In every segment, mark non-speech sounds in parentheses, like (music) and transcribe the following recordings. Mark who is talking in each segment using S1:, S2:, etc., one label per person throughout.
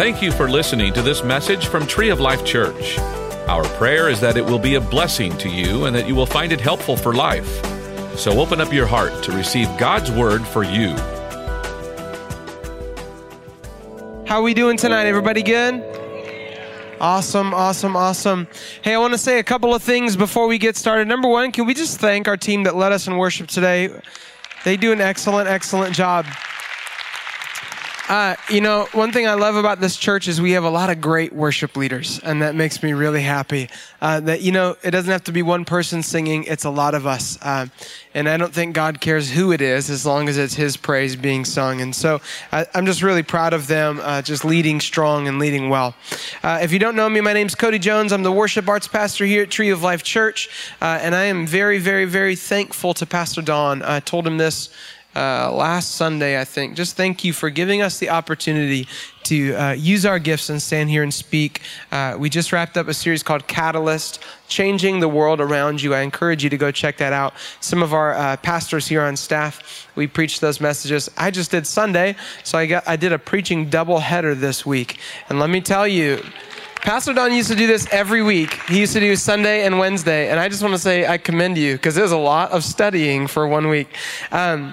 S1: Thank you for listening to this message from Tree of Life Church. Our prayer is that it will be a blessing to you and that you will find it helpful for life. So open up your heart to receive God's word for you.
S2: How are we doing tonight? Everybody good? Awesome, awesome, awesome. Hey, I want to say a couple of things before we get started. Number one, can we just thank our team that led us in worship today? They do an excellent, excellent job. Uh, you know, one thing I love about this church is we have a lot of great worship leaders, and that makes me really happy. Uh, that, you know, it doesn't have to be one person singing, it's a lot of us. Uh, and I don't think God cares who it is as long as it's His praise being sung. And so I, am just really proud of them, uh, just leading strong and leading well. Uh, if you don't know me, my name's Cody Jones. I'm the worship arts pastor here at Tree of Life Church, uh, and I am very, very, very thankful to Pastor Don. I told him this uh, last Sunday, I think. Just thank you for giving us the opportunity to uh, use our gifts and stand here and speak. Uh, we just wrapped up a series called Catalyst Changing the World Around You. I encourage you to go check that out. Some of our uh, pastors here on staff, we preached those messages. I just did Sunday, so I, got, I did a preaching double header this week. And let me tell you, Pastor Don used to do this every week. He used to do Sunday and Wednesday. And I just want to say I commend you because it was a lot of studying for one week. Um,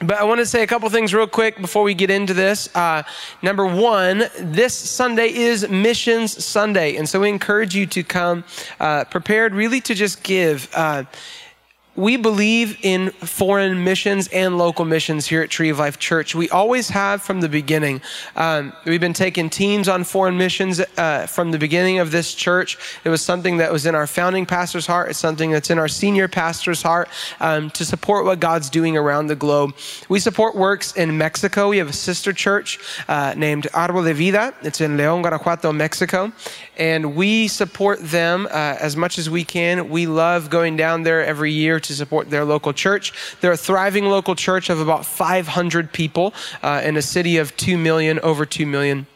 S2: but I want to say a couple things real quick before we get into this. Uh, number one, this Sunday is Missions Sunday. And so we encourage you to come uh, prepared really to just give. Uh, we believe in foreign missions and local missions here at Tree of Life Church. We always have from the beginning. Um, we've been taking teams on foreign missions uh, from the beginning of this church. It was something that was in our founding pastor's heart. It's something that's in our senior pastor's heart um, to support what God's doing around the globe. We support works in Mexico. We have a sister church uh, named Árbol de Vida. It's in León, Guanajuato, Mexico. And we support them uh, as much as we can. We love going down there every year to support their local church. They're a thriving local church of about 500 people uh, in a city of 2 million, over 2 million.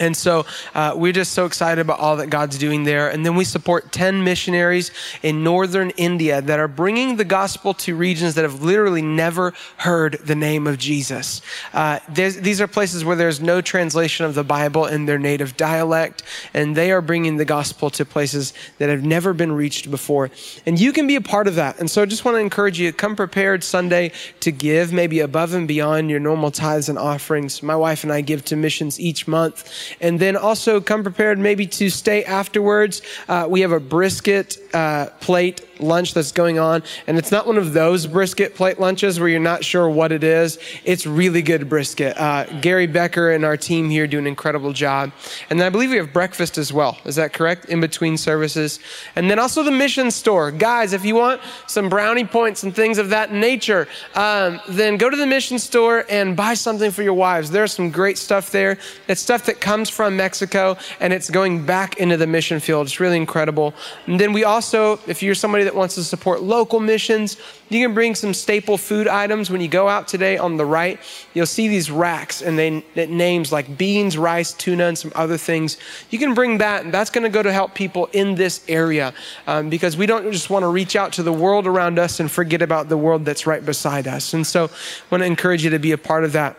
S2: And so uh, we're just so excited about all that God's doing there. And then we support 10 missionaries in northern India that are bringing the gospel to regions that have literally never heard the name of Jesus. Uh, these are places where there's no translation of the Bible in their native dialect, and they are bringing the gospel to places that have never been reached before. And you can be a part of that. And so I just want to encourage you to come prepared Sunday to give, maybe above and beyond your normal tithes and offerings. My wife and I give to missions each month. And then also come prepared maybe to stay afterwards. Uh, we have a brisket uh, plate lunch that's going on. And it's not one of those brisket plate lunches where you're not sure what it is. It's really good brisket. Uh, Gary Becker and our team here do an incredible job. And then I believe we have breakfast as well. Is that correct? In between services. And then also the mission store. Guys, if you want some brownie points and things of that nature, um, then go to the mission store and buy something for your wives. There's some great stuff there. It's stuff that comes from Mexico and it's going back into the mission field. It's really incredible. And then we also, if you're somebody that wants to support local missions, you can bring some staple food items. When you go out today on the right, you'll see these racks and they names like beans, rice, tuna, and some other things. You can bring that, and that's going to go to help people in this area um, because we don't just want to reach out to the world around us and forget about the world that's right beside us. And so I want to encourage you to be a part of that.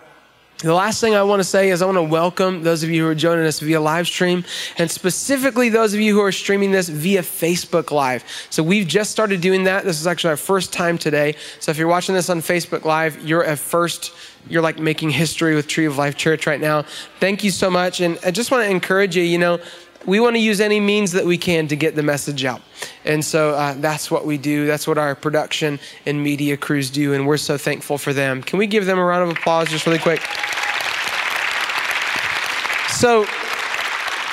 S2: The last thing I want to say is I want to welcome those of you who are joining us via live stream, and specifically those of you who are streaming this via Facebook Live. So we've just started doing that. This is actually our first time today. So if you're watching this on Facebook Live, you're at first, you're like making history with Tree of Life Church right now. Thank you so much. And I just want to encourage you, you know, we want to use any means that we can to get the message out. And so uh, that's what we do. That's what our production and media crews do. And we're so thankful for them. Can we give them a round of applause just really quick? So,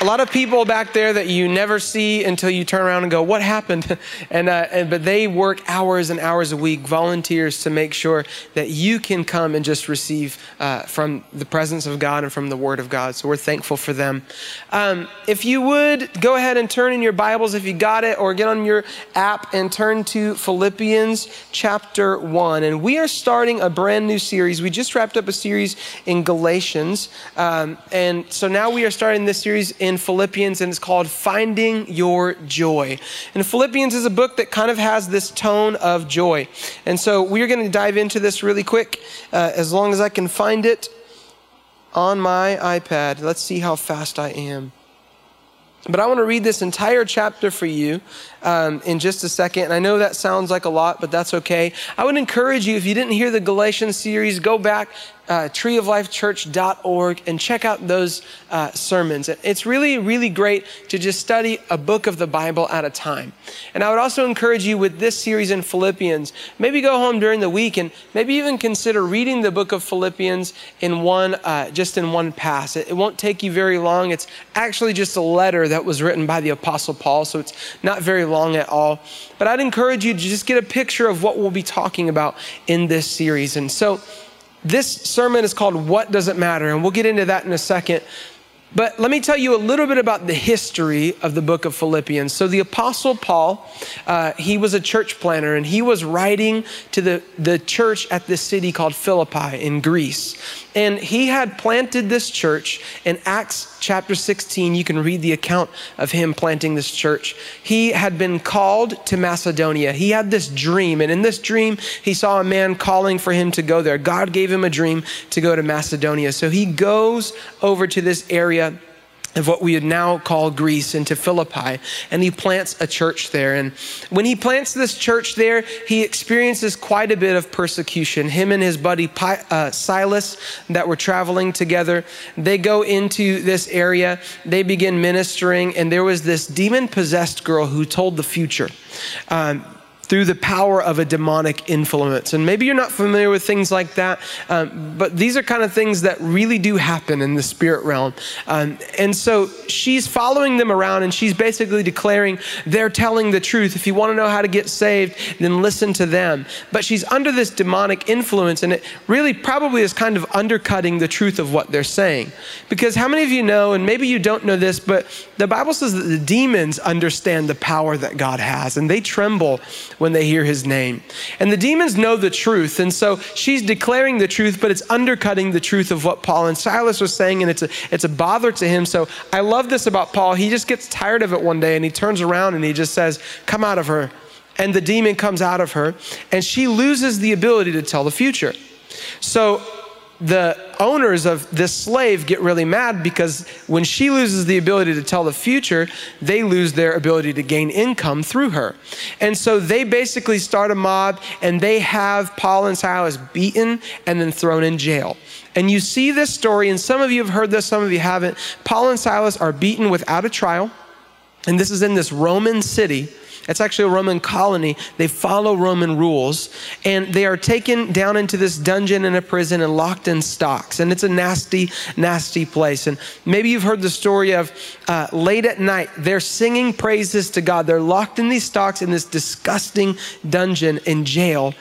S2: a lot of people back there that you never see until you turn around and go, "What happened?" (laughs) and, uh, and, but they work hours and hours a week, volunteers to make sure that you can come and just receive uh, from the presence of God and from the Word of God. So we're thankful for them. Um, if you would go ahead and turn in your Bibles if you got it, or get on your app and turn to Philippians chapter one. And we are starting a brand new series. We just wrapped up a series in Galatians, um, and so now we are starting this series in in Philippians, and it's called Finding Your Joy. And Philippians is a book that kind of has this tone of joy. And so we're going to dive into this really quick, uh, as long as I can find it on my iPad. Let's see how fast I am. But I want to read this entire chapter for you um, in just a second. And I know that sounds like a lot, but that's okay. I would encourage you, if you didn't hear the Galatians series, go back uh, treeoflifechurch.org and check out those uh, sermons. It's really, really great to just study a book of the Bible at a time. And I would also encourage you with this series in Philippians, maybe go home during the week and maybe even consider reading the book of Philippians in one, uh, just in one pass. It, it won't take you very long. It's actually just a letter that was written by the Apostle Paul, so it's not very long at all. But I'd encourage you to just get a picture of what we'll be talking about in this series. And so, this sermon is called What Does It Matter? And we'll get into that in a second. But let me tell you a little bit about the history of the book of Philippians. So, the Apostle Paul, uh, he was a church planner and he was writing to the, the church at this city called Philippi in Greece. And he had planted this church in Acts chapter 16. You can read the account of him planting this church. He had been called to Macedonia. He had this dream, and in this dream, he saw a man calling for him to go there. God gave him a dream to go to Macedonia. So he goes over to this area of what we would now call Greece into Philippi, and he plants a church there. And when he plants this church there, he experiences quite a bit of persecution. Him and his buddy uh, Silas, that were traveling together, they go into this area, they begin ministering, and there was this demon possessed girl who told the future. Um, through the power of a demonic influence. And maybe you're not familiar with things like that, um, but these are kind of things that really do happen in the spirit realm. Um, and so she's following them around and she's basically declaring they're telling the truth. If you want to know how to get saved, then listen to them. But she's under this demonic influence, and it really probably is kind of undercutting the truth of what they're saying. Because how many of you know, and maybe you don't know this, but the Bible says that the demons understand the power that God has, and they tremble when they hear his name. And the demons know the truth. And so she's declaring the truth, but it's undercutting the truth of what Paul and Silas were saying. And it's a, it's a bother to him. So I love this about Paul. He just gets tired of it one day and he turns around and he just says, Come out of her. And the demon comes out of her and she loses the ability to tell the future. So the owners of this slave get really mad because when she loses the ability to tell the future, they lose their ability to gain income through her. And so they basically start a mob and they have Paul and Silas beaten and then thrown in jail. And you see this story, and some of you have heard this, some of you haven't. Paul and Silas are beaten without a trial, and this is in this Roman city. It's actually a Roman colony. They follow Roman rules. And they are taken down into this dungeon in a prison and locked in stocks. And it's a nasty, nasty place. And maybe you've heard the story of uh, late at night, they're singing praises to God. They're locked in these stocks in this disgusting dungeon in jail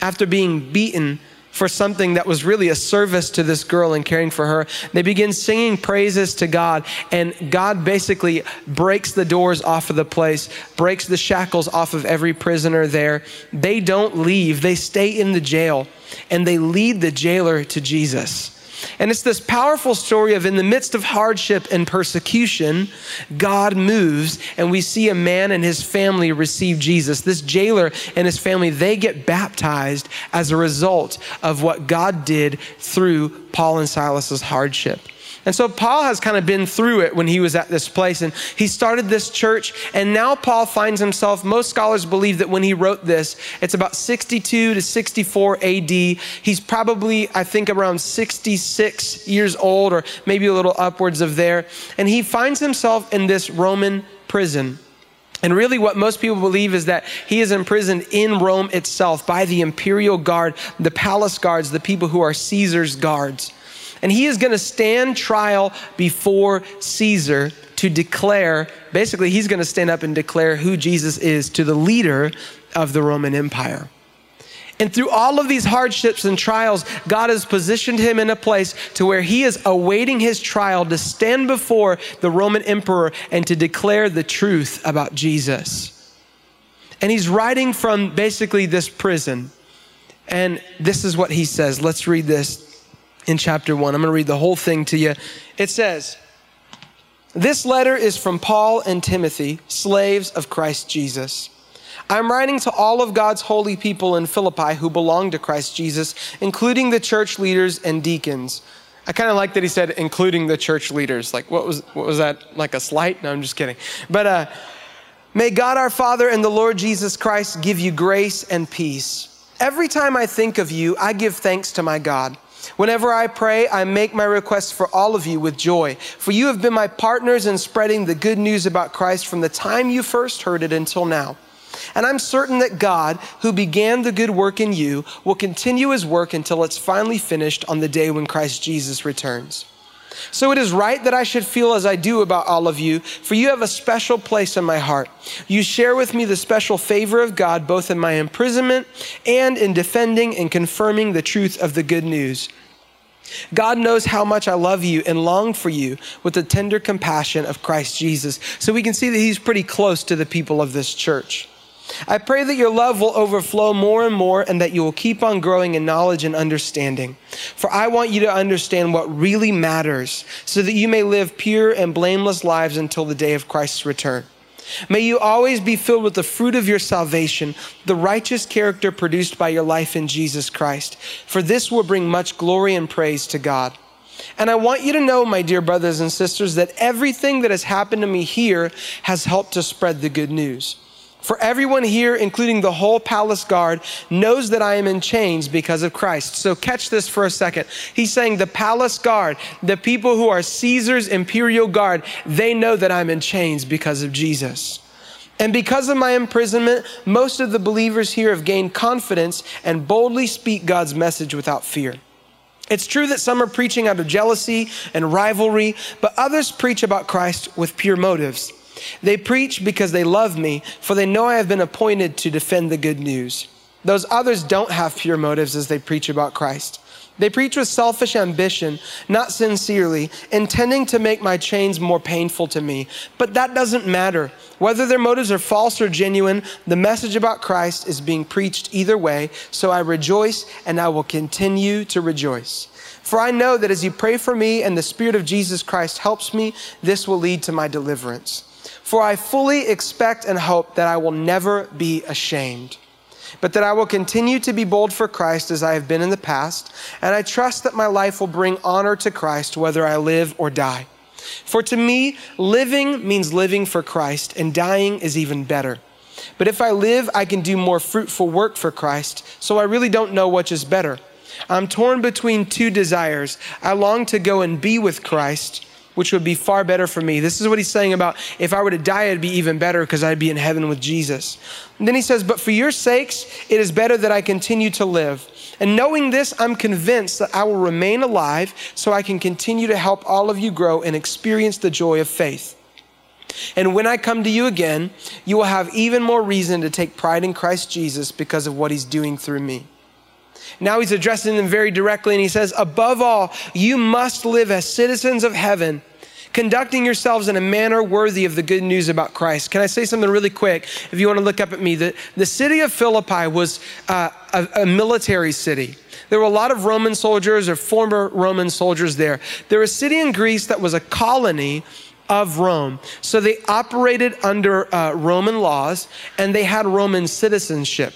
S2: after being beaten for something that was really a service to this girl and caring for her. They begin singing praises to God, and God basically breaks the doors off of the place, breaks the shackles off of every prisoner there. They don't leave, they stay in the jail, and they lead the jailer to Jesus. And it's this powerful story of in the midst of hardship and persecution, God moves and we see a man and his family receive Jesus. This jailer and his family, they get baptized as a result of what God did through Paul and Silas's hardship. And so Paul has kind of been through it when he was at this place. And he started this church. And now Paul finds himself, most scholars believe that when he wrote this, it's about 62 to 64 AD. He's probably, I think, around 66 years old or maybe a little upwards of there. And he finds himself in this Roman prison. And really, what most people believe is that he is imprisoned in Rome itself by the imperial guard, the palace guards, the people who are Caesar's guards and he is going to stand trial before Caesar to declare basically, he's going to stand up and declare who Jesus is to the leader of the Roman Empire. And through all of these hardships and trials, God has positioned him in a place to where he is awaiting his trial to stand before the Roman emperor and to declare the truth about Jesus. And he's writing from basically this prison. And this is what he says. Let's read this in chapter 1. I'm going to read the whole thing to you. It says, This letter is from Paul and Timothy, slaves of Christ Jesus. I'm writing to all of God's holy people in Philippi who belong to Christ Jesus, including the church leaders and deacons. I kind of like that he said, including the church leaders. Like, what was, what was that? Like a slight? No, I'm just kidding. But uh, may God our Father and the Lord Jesus Christ give you grace and peace. Every time I think of you, I give thanks to my God. Whenever I pray, I make my requests for all of you with joy, for you have been my partners in spreading the good news about Christ from the time you first heard it until now. And I'm certain that God, who began the good work in you, will continue his work until it's finally finished on the day when Christ Jesus returns. So it is right that I should feel as I do about all of you, for you have a special place in my heart. You share with me the special favor of God, both in my imprisonment and in defending and confirming the truth of the good news. God knows how much I love you and long for you with the tender compassion of Christ Jesus. So we can see that he's pretty close to the people of this church. I pray that your love will overflow more and more and that you will keep on growing in knowledge and understanding. For I want you to understand what really matters so that you may live pure and blameless lives until the day of Christ's return. May you always be filled with the fruit of your salvation, the righteous character produced by your life in Jesus Christ. For this will bring much glory and praise to God. And I want you to know, my dear brothers and sisters, that everything that has happened to me here has helped to spread the good news. For everyone here, including the whole palace guard, knows that I am in chains because of Christ. So catch this for a second. He's saying the palace guard, the people who are Caesar's imperial guard, they know that I'm in chains because of Jesus. And because of my imprisonment, most of the believers here have gained confidence and boldly speak God's message without fear. It's true that some are preaching out of jealousy and rivalry, but others preach about Christ with pure motives. They preach because they love me, for they know I have been appointed to defend the good news. Those others don't have pure motives as they preach about Christ. They preach with selfish ambition, not sincerely, intending to make my chains more painful to me. But that doesn't matter. Whether their motives are false or genuine, the message about Christ is being preached either way. So I rejoice and I will continue to rejoice. For I know that as you pray for me and the Spirit of Jesus Christ helps me, this will lead to my deliverance. For I fully expect and hope that I will never be ashamed, but that I will continue to be bold for Christ as I have been in the past, and I trust that my life will bring honor to Christ whether I live or die. For to me, living means living for Christ, and dying is even better. But if I live, I can do more fruitful work for Christ, so I really don't know which is better. I'm torn between two desires. I long to go and be with Christ which would be far better for me. This is what he's saying about if I were to die, it'd be even better because I'd be in heaven with Jesus. And then he says, But for your sakes, it is better that I continue to live. And knowing this, I'm convinced that I will remain alive so I can continue to help all of you grow and experience the joy of faith. And when I come to you again, you will have even more reason to take pride in Christ Jesus because of what he's doing through me. Now he's addressing them very directly and he says, Above all, you must live as citizens of heaven, conducting yourselves in a manner worthy of the good news about Christ. Can I say something really quick? If you want to look up at me, the, the city of Philippi was uh, a, a military city. There were a lot of Roman soldiers or former Roman soldiers there. There was a city in Greece that was a colony of Rome. So they operated under uh, Roman laws and they had Roman citizenship.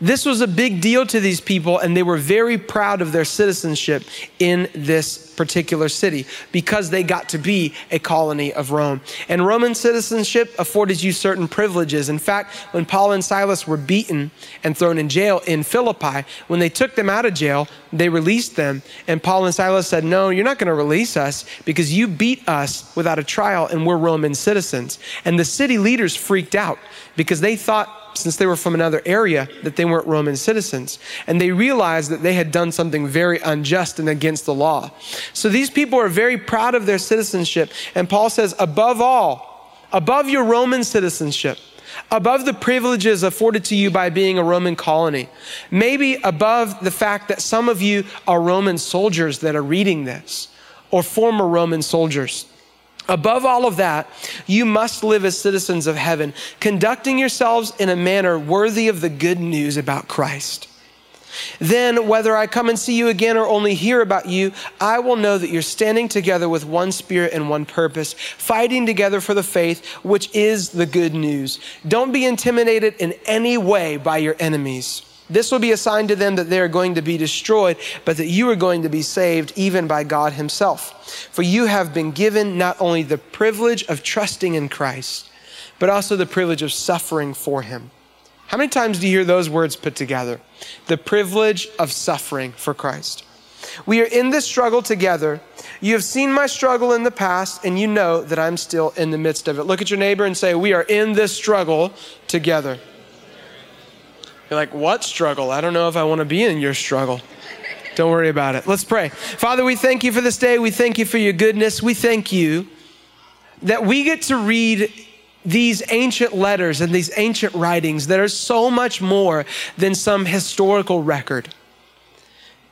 S2: This was a big deal to these people, and they were very proud of their citizenship in this particular city because they got to be a colony of Rome. And Roman citizenship afforded you certain privileges. In fact, when Paul and Silas were beaten and thrown in jail in Philippi, when they took them out of jail, they released them. And Paul and Silas said, No, you're not going to release us because you beat us without a trial and we're Roman citizens. And the city leaders freaked out because they thought since they were from another area, that they weren't Roman citizens. And they realized that they had done something very unjust and against the law. So these people are very proud of their citizenship. And Paul says, above all, above your Roman citizenship, above the privileges afforded to you by being a Roman colony, maybe above the fact that some of you are Roman soldiers that are reading this, or former Roman soldiers. Above all of that, you must live as citizens of heaven, conducting yourselves in a manner worthy of the good news about Christ. Then, whether I come and see you again or only hear about you, I will know that you're standing together with one spirit and one purpose, fighting together for the faith, which is the good news. Don't be intimidated in any way by your enemies. This will be a sign to them that they are going to be destroyed, but that you are going to be saved even by God Himself. For you have been given not only the privilege of trusting in Christ, but also the privilege of suffering for Him. How many times do you hear those words put together? The privilege of suffering for Christ. We are in this struggle together. You have seen my struggle in the past, and you know that I'm still in the midst of it. Look at your neighbor and say, We are in this struggle together. You're like, What struggle? I don't know if I want to be in your struggle. Don't worry about it. Let's pray. Father, we thank you for this day. We thank you for your goodness. We thank you that we get to read these ancient letters and these ancient writings that are so much more than some historical record.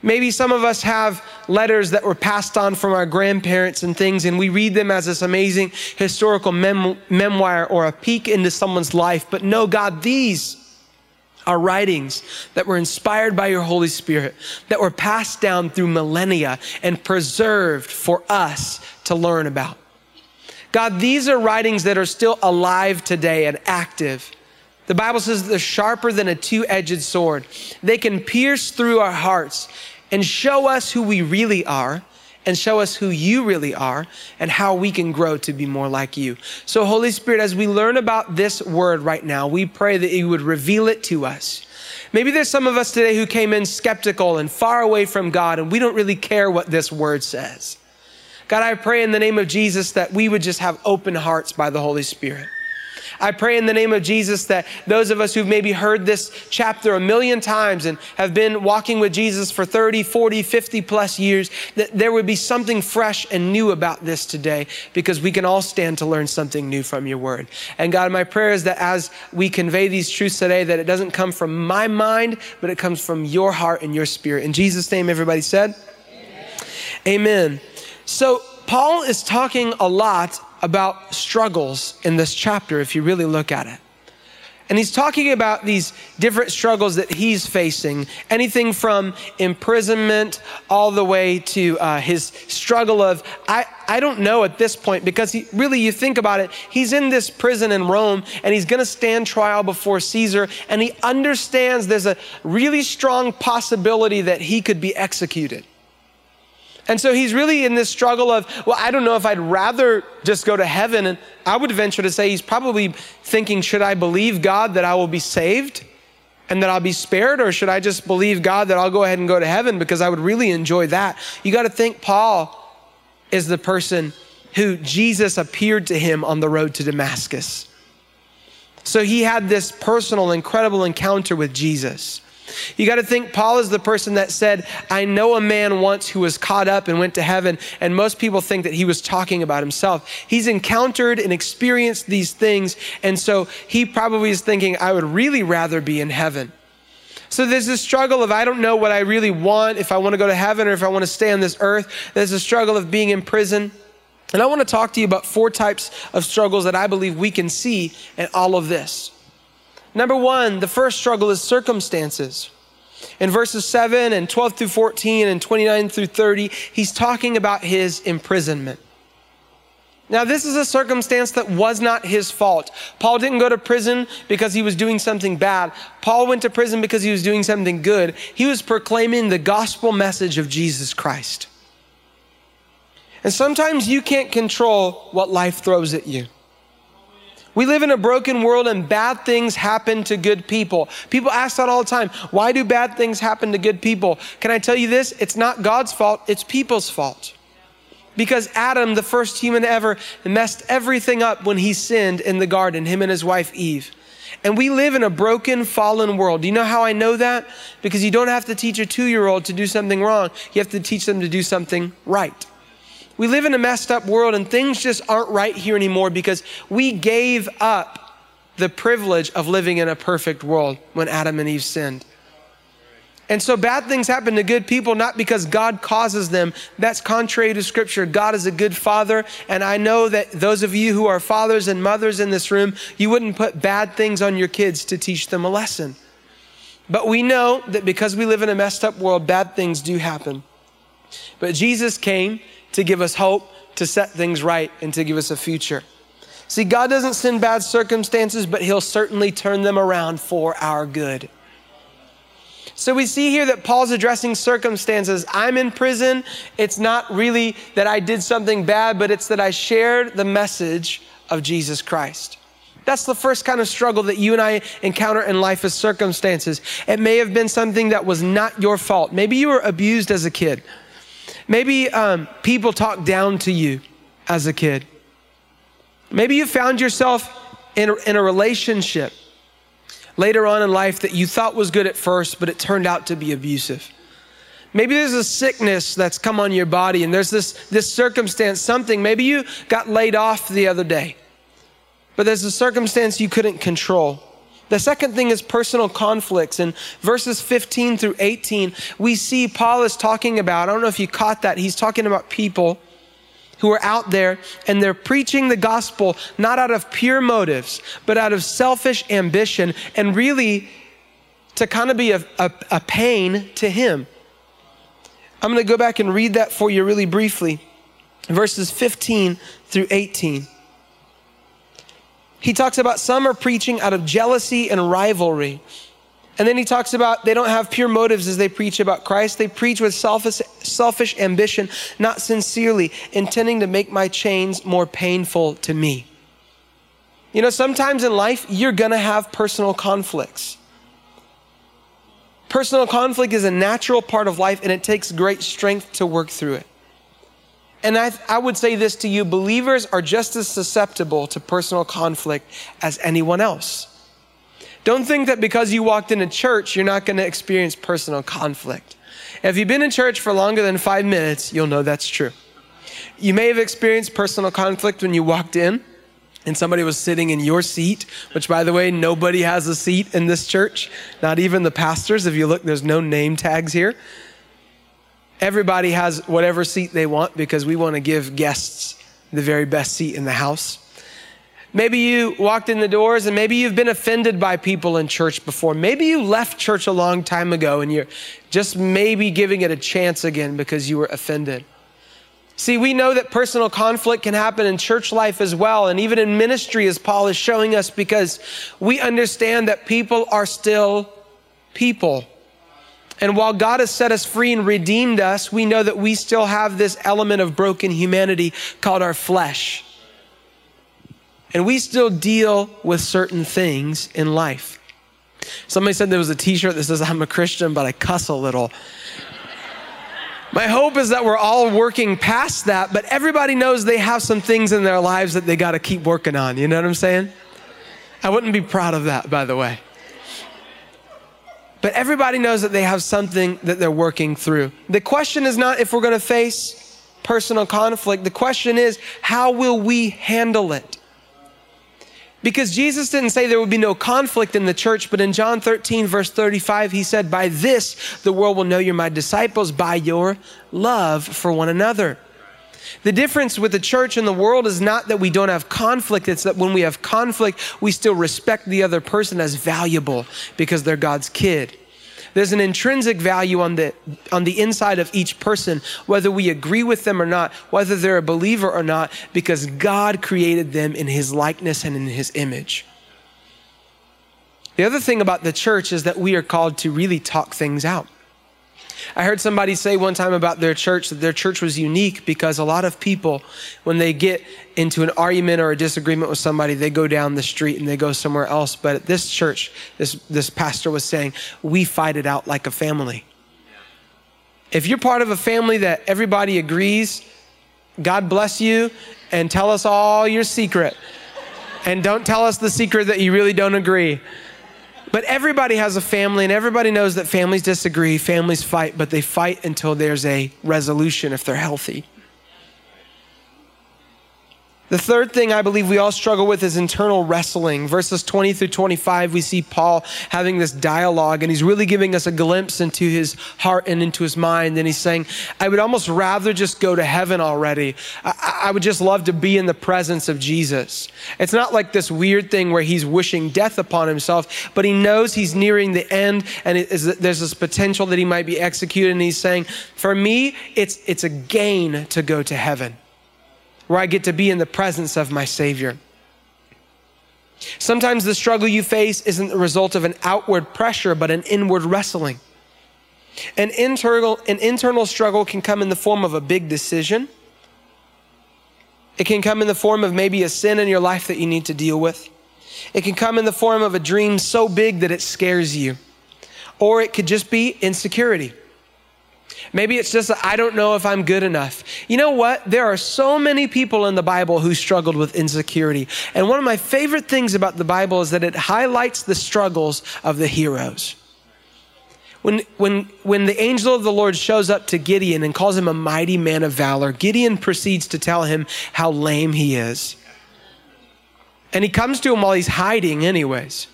S2: Maybe some of us have letters that were passed on from our grandparents and things, and we read them as this amazing historical mem- memoir or a peek into someone's life. But no, God, these are writings that were inspired by your Holy Spirit, that were passed down through millennia and preserved for us to learn about. God, these are writings that are still alive today and active. The Bible says they're sharper than a two edged sword. They can pierce through our hearts and show us who we really are and show us who you really are and how we can grow to be more like you. So, Holy Spirit, as we learn about this word right now, we pray that you would reveal it to us. Maybe there's some of us today who came in skeptical and far away from God, and we don't really care what this word says. God, I pray in the name of Jesus that we would just have open hearts by the Holy Spirit. I pray in the name of Jesus that those of us who've maybe heard this chapter a million times and have been walking with Jesus for 30, 40, 50 plus years, that there would be something fresh and new about this today because we can all stand to learn something new from your word. And God, my prayer is that as we convey these truths today, that it doesn't come from my mind, but it comes from your heart and your spirit. In Jesus' name, everybody said, Amen. Amen. So, Paul is talking a lot about struggles in this chapter, if you really look at it. And he's talking about these different struggles that he's facing anything from imprisonment all the way to uh, his struggle of, I, I don't know at this point, because he, really, you think about it, he's in this prison in Rome and he's going to stand trial before Caesar, and he understands there's a really strong possibility that he could be executed. And so he's really in this struggle of, well, I don't know if I'd rather just go to heaven. And I would venture to say he's probably thinking, should I believe God that I will be saved and that I'll be spared? Or should I just believe God that I'll go ahead and go to heaven because I would really enjoy that? You got to think Paul is the person who Jesus appeared to him on the road to Damascus. So he had this personal, incredible encounter with Jesus. You got to think Paul is the person that said, I know a man once who was caught up and went to heaven. And most people think that he was talking about himself. He's encountered and experienced these things. And so he probably is thinking, I would really rather be in heaven. So there's this struggle of I don't know what I really want, if I want to go to heaven or if I want to stay on this earth. There's a struggle of being in prison. And I want to talk to you about four types of struggles that I believe we can see in all of this. Number one, the first struggle is circumstances. In verses 7 and 12 through 14 and 29 through 30, he's talking about his imprisonment. Now, this is a circumstance that was not his fault. Paul didn't go to prison because he was doing something bad. Paul went to prison because he was doing something good. He was proclaiming the gospel message of Jesus Christ. And sometimes you can't control what life throws at you. We live in a broken world and bad things happen to good people. People ask that all the time. Why do bad things happen to good people? Can I tell you this? It's not God's fault, it's people's fault. Because Adam, the first human ever, messed everything up when he sinned in the garden, him and his wife Eve. And we live in a broken, fallen world. Do you know how I know that? Because you don't have to teach a two year old to do something wrong, you have to teach them to do something right. We live in a messed up world and things just aren't right here anymore because we gave up the privilege of living in a perfect world when Adam and Eve sinned. And so bad things happen to good people not because God causes them. That's contrary to scripture. God is a good father. And I know that those of you who are fathers and mothers in this room, you wouldn't put bad things on your kids to teach them a lesson. But we know that because we live in a messed up world, bad things do happen. But Jesus came to give us hope, to set things right, and to give us a future. See, God doesn't send bad circumstances, but He'll certainly turn them around for our good. So we see here that Paul's addressing circumstances. I'm in prison. It's not really that I did something bad, but it's that I shared the message of Jesus Christ. That's the first kind of struggle that you and I encounter in life as circumstances. It may have been something that was not your fault. Maybe you were abused as a kid. Maybe um, people talked down to you as a kid. Maybe you found yourself in a, in a relationship later on in life that you thought was good at first, but it turned out to be abusive. Maybe there's a sickness that's come on your body and there's this, this circumstance, something. Maybe you got laid off the other day, but there's a circumstance you couldn't control. The second thing is personal conflicts. In verses 15 through 18, we see Paul is talking about, I don't know if you caught that, he's talking about people who are out there and they're preaching the gospel not out of pure motives, but out of selfish ambition and really to kind of be a, a, a pain to him. I'm going to go back and read that for you really briefly. Verses 15 through 18. He talks about some are preaching out of jealousy and rivalry. And then he talks about they don't have pure motives as they preach about Christ. They preach with selfish, selfish ambition, not sincerely, intending to make my chains more painful to me. You know, sometimes in life, you're going to have personal conflicts. Personal conflict is a natural part of life, and it takes great strength to work through it. And I, I would say this to you believers are just as susceptible to personal conflict as anyone else. Don't think that because you walked into church, you're not going to experience personal conflict. If you've been in church for longer than five minutes, you'll know that's true. You may have experienced personal conflict when you walked in and somebody was sitting in your seat, which, by the way, nobody has a seat in this church, not even the pastors. If you look, there's no name tags here. Everybody has whatever seat they want because we want to give guests the very best seat in the house. Maybe you walked in the doors and maybe you've been offended by people in church before. Maybe you left church a long time ago and you're just maybe giving it a chance again because you were offended. See, we know that personal conflict can happen in church life as well, and even in ministry, as Paul is showing us, because we understand that people are still people. And while God has set us free and redeemed us, we know that we still have this element of broken humanity called our flesh. And we still deal with certain things in life. Somebody said there was a t shirt that says, I'm a Christian, but I cuss a little. My hope is that we're all working past that, but everybody knows they have some things in their lives that they got to keep working on. You know what I'm saying? I wouldn't be proud of that, by the way. But everybody knows that they have something that they're working through. The question is not if we're going to face personal conflict, the question is, how will we handle it? Because Jesus didn't say there would be no conflict in the church, but in John 13, verse 35, he said, By this the world will know you're my disciples, by your love for one another. The difference with the church and the world is not that we don't have conflict, it's that when we have conflict, we still respect the other person as valuable because they're God's kid. There's an intrinsic value on the, on the inside of each person, whether we agree with them or not, whether they're a believer or not, because God created them in his likeness and in his image. The other thing about the church is that we are called to really talk things out. I heard somebody say one time about their church that their church was unique because a lot of people, when they get into an argument or a disagreement with somebody, they go down the street and they go somewhere else. But at this church, this, this pastor was saying, we fight it out like a family. If you're part of a family that everybody agrees, God bless you and tell us all your secret. And don't tell us the secret that you really don't agree. But everybody has a family, and everybody knows that families disagree, families fight, but they fight until there's a resolution if they're healthy. The third thing I believe we all struggle with is internal wrestling. Verses 20 through 25, we see Paul having this dialogue, and he's really giving us a glimpse into his heart and into his mind. And he's saying, I would almost rather just go to heaven already. I, I would just love to be in the presence of Jesus. It's not like this weird thing where he's wishing death upon himself, but he knows he's nearing the end, and there's this potential that he might be executed. And he's saying, For me, it's, it's a gain to go to heaven where I get to be in the presence of my Savior. Sometimes the struggle you face isn't the result of an outward pressure, but an inward wrestling. An internal, an internal struggle can come in the form of a big decision. It can come in the form of maybe a sin in your life that you need to deal with. It can come in the form of a dream so big that it scares you. Or it could just be insecurity. Maybe it's just, I don't know if I'm good enough. You know what? There are so many people in the Bible who struggled with insecurity. And one of my favorite things about the Bible is that it highlights the struggles of the heroes. When, when, when the angel of the Lord shows up to Gideon and calls him a mighty man of valor, Gideon proceeds to tell him how lame he is. And he comes to him while he's hiding, anyways.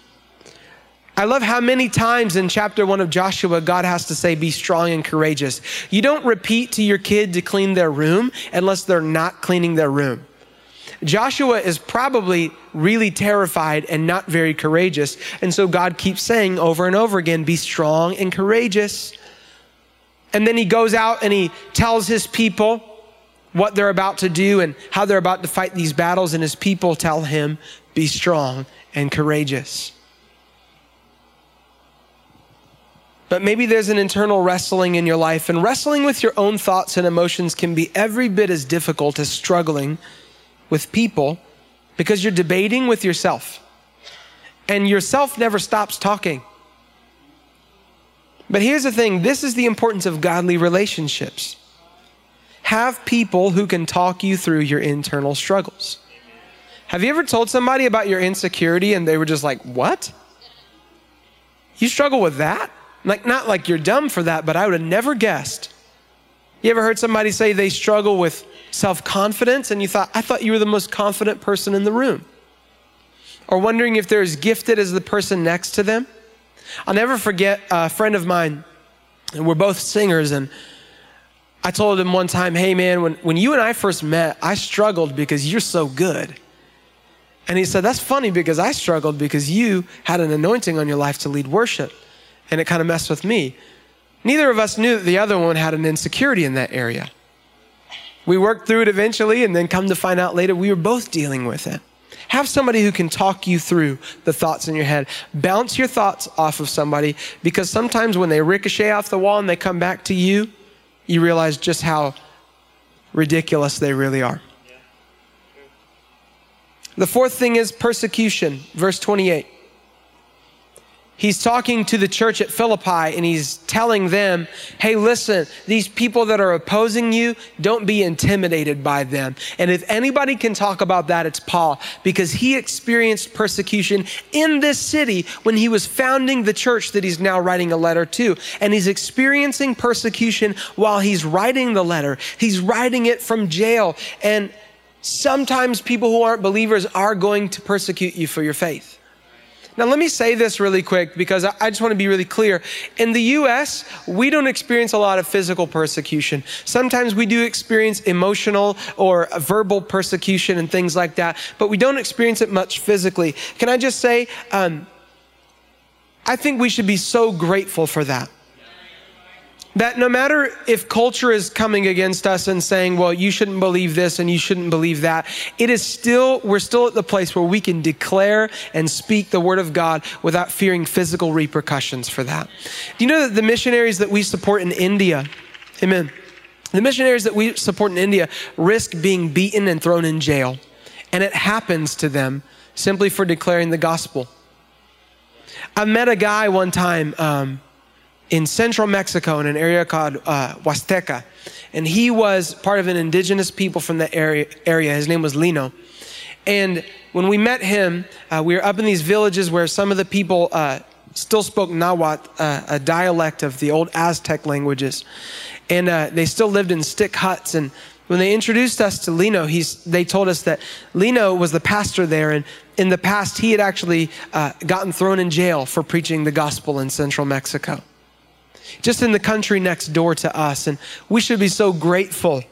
S2: I love how many times in chapter one of Joshua, God has to say, be strong and courageous. You don't repeat to your kid to clean their room unless they're not cleaning their room. Joshua is probably really terrified and not very courageous. And so God keeps saying over and over again, be strong and courageous. And then he goes out and he tells his people what they're about to do and how they're about to fight these battles. And his people tell him, be strong and courageous. But maybe there's an internal wrestling in your life, and wrestling with your own thoughts and emotions can be every bit as difficult as struggling with people because you're debating with yourself. And yourself never stops talking. But here's the thing this is the importance of godly relationships. Have people who can talk you through your internal struggles. Have you ever told somebody about your insecurity and they were just like, What? You struggle with that? Like, not like you're dumb for that, but I would have never guessed. You ever heard somebody say they struggle with self confidence and you thought, I thought you were the most confident person in the room? Or wondering if they're as gifted as the person next to them? I'll never forget a friend of mine, and we're both singers, and I told him one time, hey man, when, when you and I first met, I struggled because you're so good. And he said, that's funny because I struggled because you had an anointing on your life to lead worship and it kind of messed with me. Neither of us knew that the other one had an insecurity in that area. We worked through it eventually, and then come to find out later, we were both dealing with it. Have somebody who can talk you through the thoughts in your head. Bounce your thoughts off of somebody because sometimes when they ricochet off the wall and they come back to you, you realize just how ridiculous they really are. The fourth thing is persecution, verse 28 he's talking to the church at Philippi and he's telling them, hey, listen, these people that are opposing you, don't be intimidated by them. And if anybody can talk about that, it's Paul, because he experienced persecution in this city when he was founding the church that he's now writing a letter to. And he's experiencing persecution while he's writing the letter. He's writing it from jail. And sometimes people who aren't believers are going to persecute you for your faith. Now, let me say this really quick because I just want to be really clear. In the US, we don't experience a lot of physical persecution. Sometimes we do experience emotional or verbal persecution and things like that, but we don't experience it much physically. Can I just say, um, I think we should be so grateful for that that no matter if culture is coming against us and saying, well, you shouldn't believe this and you shouldn't believe that, it is still, we're still at the place where we can declare and speak the word of God without fearing physical repercussions for that. Do you know that the missionaries that we support in India, amen, the missionaries that we support in India risk being beaten and thrown in jail. And it happens to them simply for declaring the gospel. I met a guy one time, um, in central Mexico in an area called uh, Huasteca. And he was part of an indigenous people from the area, area. His name was Lino. And when we met him, uh, we were up in these villages where some of the people uh, still spoke Nahuatl, uh, a dialect of the old Aztec languages. And uh, they still lived in stick huts. And when they introduced us to Lino, he's, they told us that Lino was the pastor there. And in the past, he had actually uh, gotten thrown in jail for preaching the gospel in central Mexico just in the country next door to us. And we should be so grateful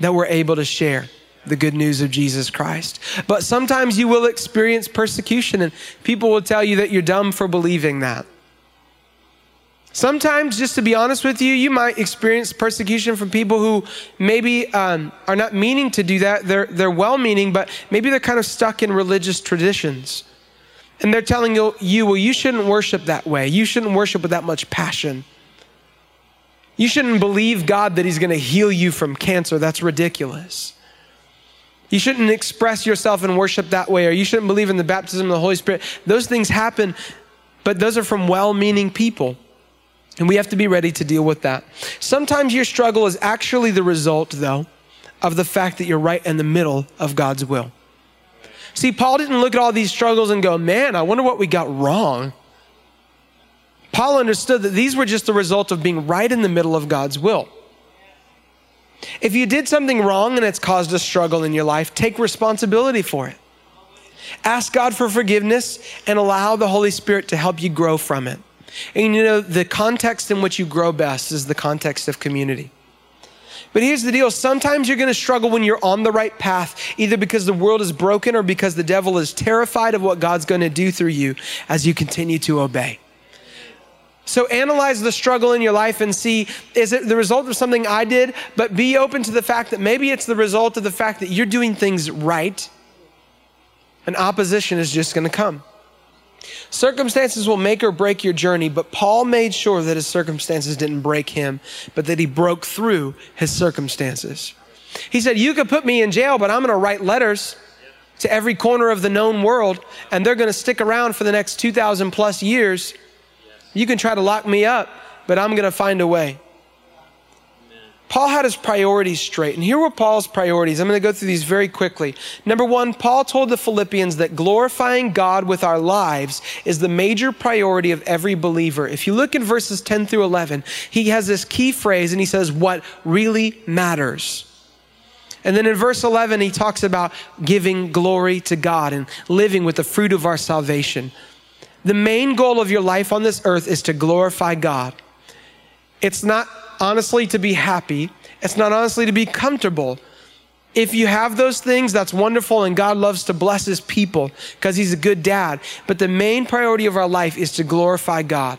S2: that we're able to share the good news of Jesus Christ. But sometimes you will experience persecution, and people will tell you that you're dumb for believing that. Sometimes, just to be honest with you, you might experience persecution from people who maybe um, are not meaning to do that. They're, they're well meaning, but maybe they're kind of stuck in religious traditions. And they're telling you, you, well, you shouldn't worship that way. You shouldn't worship with that much passion. You shouldn't believe God that He's going to heal you from cancer. That's ridiculous. You shouldn't express yourself in worship that way, or you shouldn't believe in the baptism of the Holy Spirit. Those things happen, but those are from well meaning people. And we have to be ready to deal with that. Sometimes your struggle is actually the result, though, of the fact that you're right in the middle of God's will. See, Paul didn't look at all these struggles and go, man, I wonder what we got wrong. Paul understood that these were just the result of being right in the middle of God's will. If you did something wrong and it's caused a struggle in your life, take responsibility for it. Ask God for forgiveness and allow the Holy Spirit to help you grow from it. And you know, the context in which you grow best is the context of community. But here's the deal sometimes you're going to struggle when you're on the right path, either because the world is broken or because the devil is terrified of what God's going to do through you as you continue to obey. So analyze the struggle in your life and see is it the result of something I did? But be open to the fact that maybe it's the result of the fact that you're doing things right and opposition is just going to come. Circumstances will make or break your journey, but Paul made sure that his circumstances didn't break him, but that he broke through his circumstances. He said, You could put me in jail, but I'm going to write letters to every corner of the known world, and they're going to stick around for the next 2,000 plus years you can try to lock me up, but I'm going to find a way. Paul had his priorities straight. And here were Paul's priorities. I'm going to go through these very quickly. Number one, Paul told the Philippians that glorifying God with our lives is the major priority of every believer. If you look in verses 10 through 11, he has this key phrase and he says, What really matters. And then in verse 11, he talks about giving glory to God and living with the fruit of our salvation. The main goal of your life on this earth is to glorify God. It's not honestly to be happy, it's not honestly to be comfortable. If you have those things, that's wonderful, and God loves to bless His people because He's a good dad. But the main priority of our life is to glorify God.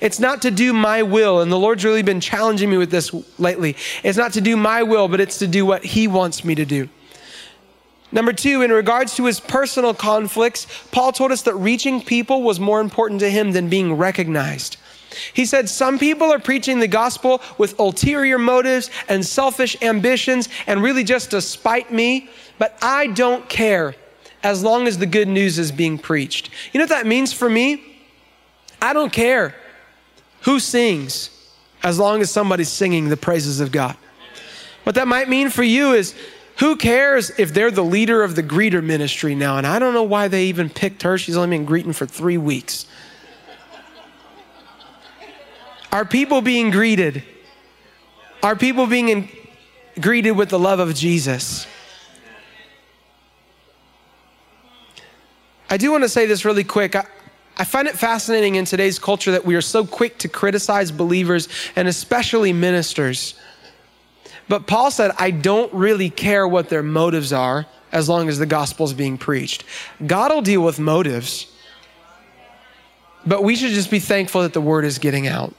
S2: It's not to do my will, and the Lord's really been challenging me with this lately. It's not to do my will, but it's to do what He wants me to do. Number two, in regards to his personal conflicts, Paul told us that reaching people was more important to him than being recognized. He said, Some people are preaching the gospel with ulterior motives and selfish ambitions and really just to spite me, but I don't care as long as the good news is being preached. You know what that means for me? I don't care who sings as long as somebody's singing the praises of God. What that might mean for you is who cares if they're the leader of the greeter ministry now? And I don't know why they even picked her. She's only been greeting for three weeks. Are people being greeted? Are people being in, greeted with the love of Jesus? I do want to say this really quick. I, I find it fascinating in today's culture that we are so quick to criticize believers and especially ministers. But Paul said, I don't really care what their motives are as long as the gospel is being preached. God will deal with motives, but we should just be thankful that the word is getting out.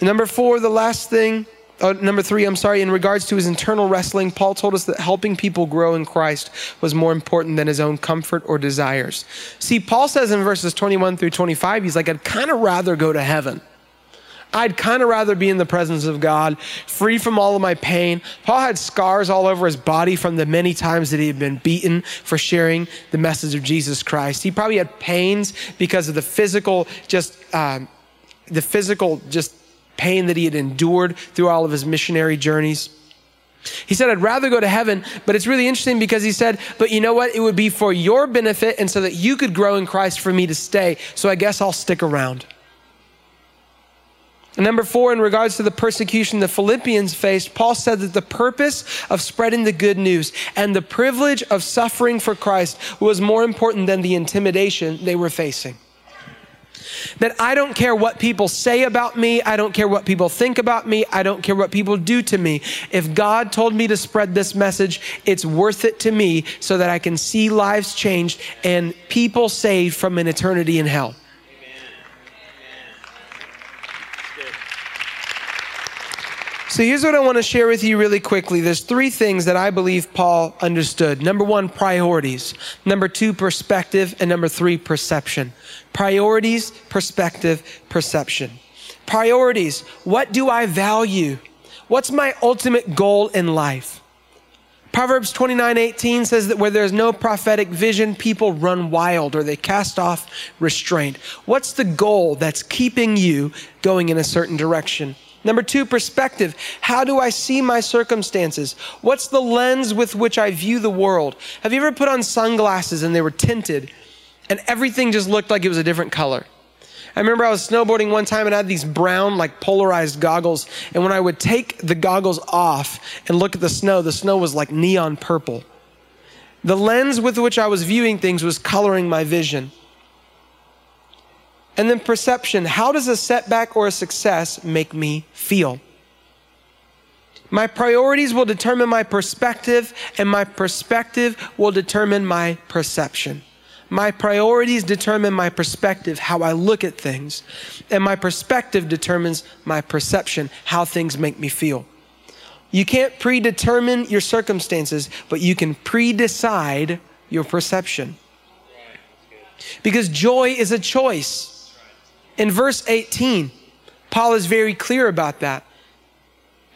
S2: Number four, the last thing, uh, number three, I'm sorry, in regards to his internal wrestling, Paul told us that helping people grow in Christ was more important than his own comfort or desires. See, Paul says in verses 21 through 25, he's like, I'd kind of rather go to heaven. I'd kind of rather be in the presence of God, free from all of my pain. Paul had scars all over his body from the many times that he had been beaten for sharing the message of Jesus Christ. He probably had pains because of the physical, just um, the physical, just pain that he had endured through all of his missionary journeys. He said, I'd rather go to heaven, but it's really interesting because he said, but you know what? It would be for your benefit and so that you could grow in Christ for me to stay. So I guess I'll stick around. And number four, in regards to the persecution the Philippians faced, Paul said that the purpose of spreading the good news and the privilege of suffering for Christ was more important than the intimidation they were facing. That I don't care what people say about me. I don't care what people think about me. I don't care what people do to me. If God told me to spread this message, it's worth it to me so that I can see lives changed and people saved from an eternity in hell. So here's what I want to share with you really quickly. There's three things that I believe Paul understood. Number one, priorities. Number two, perspective. And number three, perception. Priorities, perspective, perception. Priorities. What do I value? What's my ultimate goal in life? Proverbs 29 18 says that where there's no prophetic vision, people run wild or they cast off restraint. What's the goal that's keeping you going in a certain direction? Number two, perspective. How do I see my circumstances? What's the lens with which I view the world? Have you ever put on sunglasses and they were tinted and everything just looked like it was a different color? I remember I was snowboarding one time and I had these brown, like polarized goggles. And when I would take the goggles off and look at the snow, the snow was like neon purple. The lens with which I was viewing things was coloring my vision. And then perception how does a setback or a success make me feel? My priorities will determine my perspective, and my perspective will determine my perception. My priorities determine my perspective, how I look at things. And my perspective determines my perception, how things make me feel. You can't predetermine your circumstances, but you can predecide your perception. Because joy is a choice. In verse 18, Paul is very clear about that.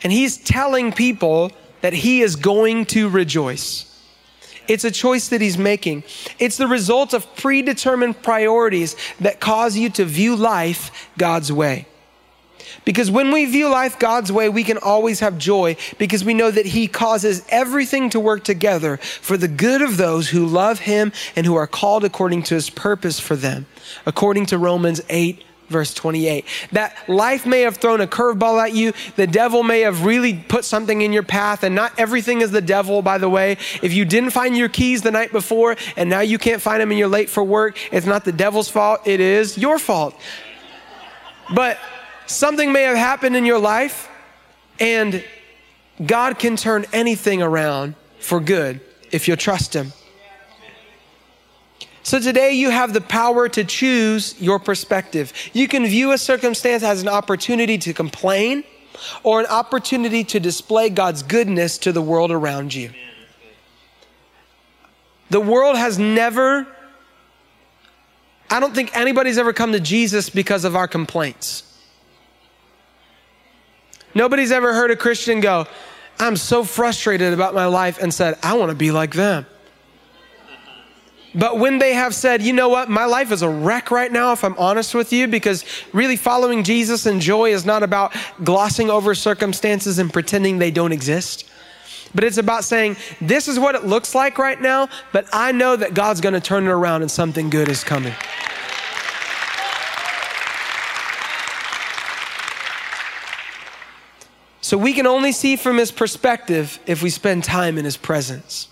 S2: And he's telling people that he is going to rejoice. It's a choice that he's making. It's the result of predetermined priorities that cause you to view life God's way. Because when we view life God's way, we can always have joy because we know that He causes everything to work together for the good of those who love Him and who are called according to His purpose for them, according to Romans 8 verse 28. That life may have thrown a curveball at you. The devil may have really put something in your path, and not everything is the devil, by the way. If you didn't find your keys the night before and now you can't find them and you're late for work, it's not the devil's fault, it is your fault. But something may have happened in your life, and God can turn anything around for good if you'll trust Him. So today you have the power to choose your perspective. You can view a circumstance as an opportunity to complain or an opportunity to display God's goodness to the world around you. The world has never, I don't think anybody's ever come to Jesus because of our complaints. Nobody's ever heard a Christian go, I'm so frustrated about my life and said, I want to be like them. But when they have said, you know what, my life is a wreck right now, if I'm honest with you, because really following Jesus and joy is not about glossing over circumstances and pretending they don't exist. But it's about saying, this is what it looks like right now, but I know that God's gonna turn it around and something good is coming. So we can only see from his perspective if we spend time in his presence.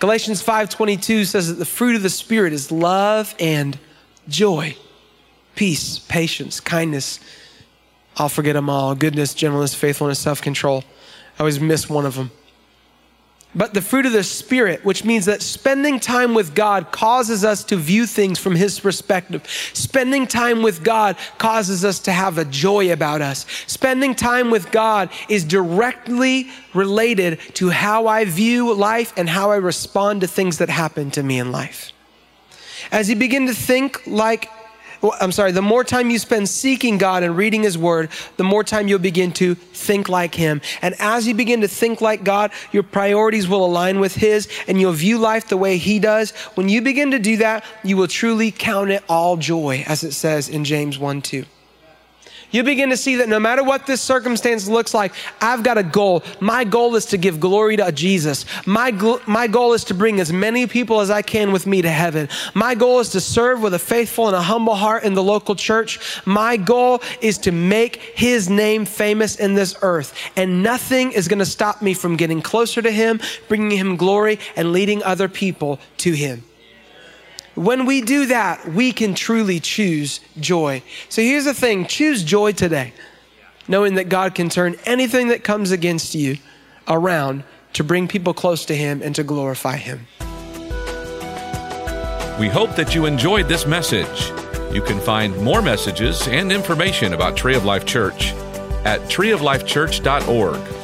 S2: Galatians 5:22 says that the fruit of the spirit is love and joy, peace, patience, kindness. I'll forget them all. Goodness, gentleness, faithfulness, self-control. I always miss one of them but the fruit of the Spirit, which means that spending time with God causes us to view things from His perspective. Spending time with God causes us to have a joy about us. Spending time with God is directly related to how I view life and how I respond to things that happen to me in life. As you begin to think like I'm sorry, the more time you spend seeking God and reading His Word, the more time you'll begin to think like Him. And as you begin to think like God, your priorities will align with His and you'll view life the way He does. When you begin to do that, you will truly count it all joy, as it says in James 1 2 you begin to see that no matter what this circumstance looks like, I've got a goal. My goal is to give glory to Jesus. My, my goal is to bring as many people as I can with me to heaven. My goal is to serve with a faithful and a humble heart in the local church. My goal is to make his name famous in this earth. And nothing is going to stop me from getting closer to him, bringing him glory, and leading other people to him. When we do that, we can truly choose joy. So here's the thing choose joy today, knowing that God can turn anything that comes against you around to bring people close to Him and to glorify Him.
S1: We hope that you enjoyed this message. You can find more messages and information about Tree of Life Church at treeoflifechurch.org.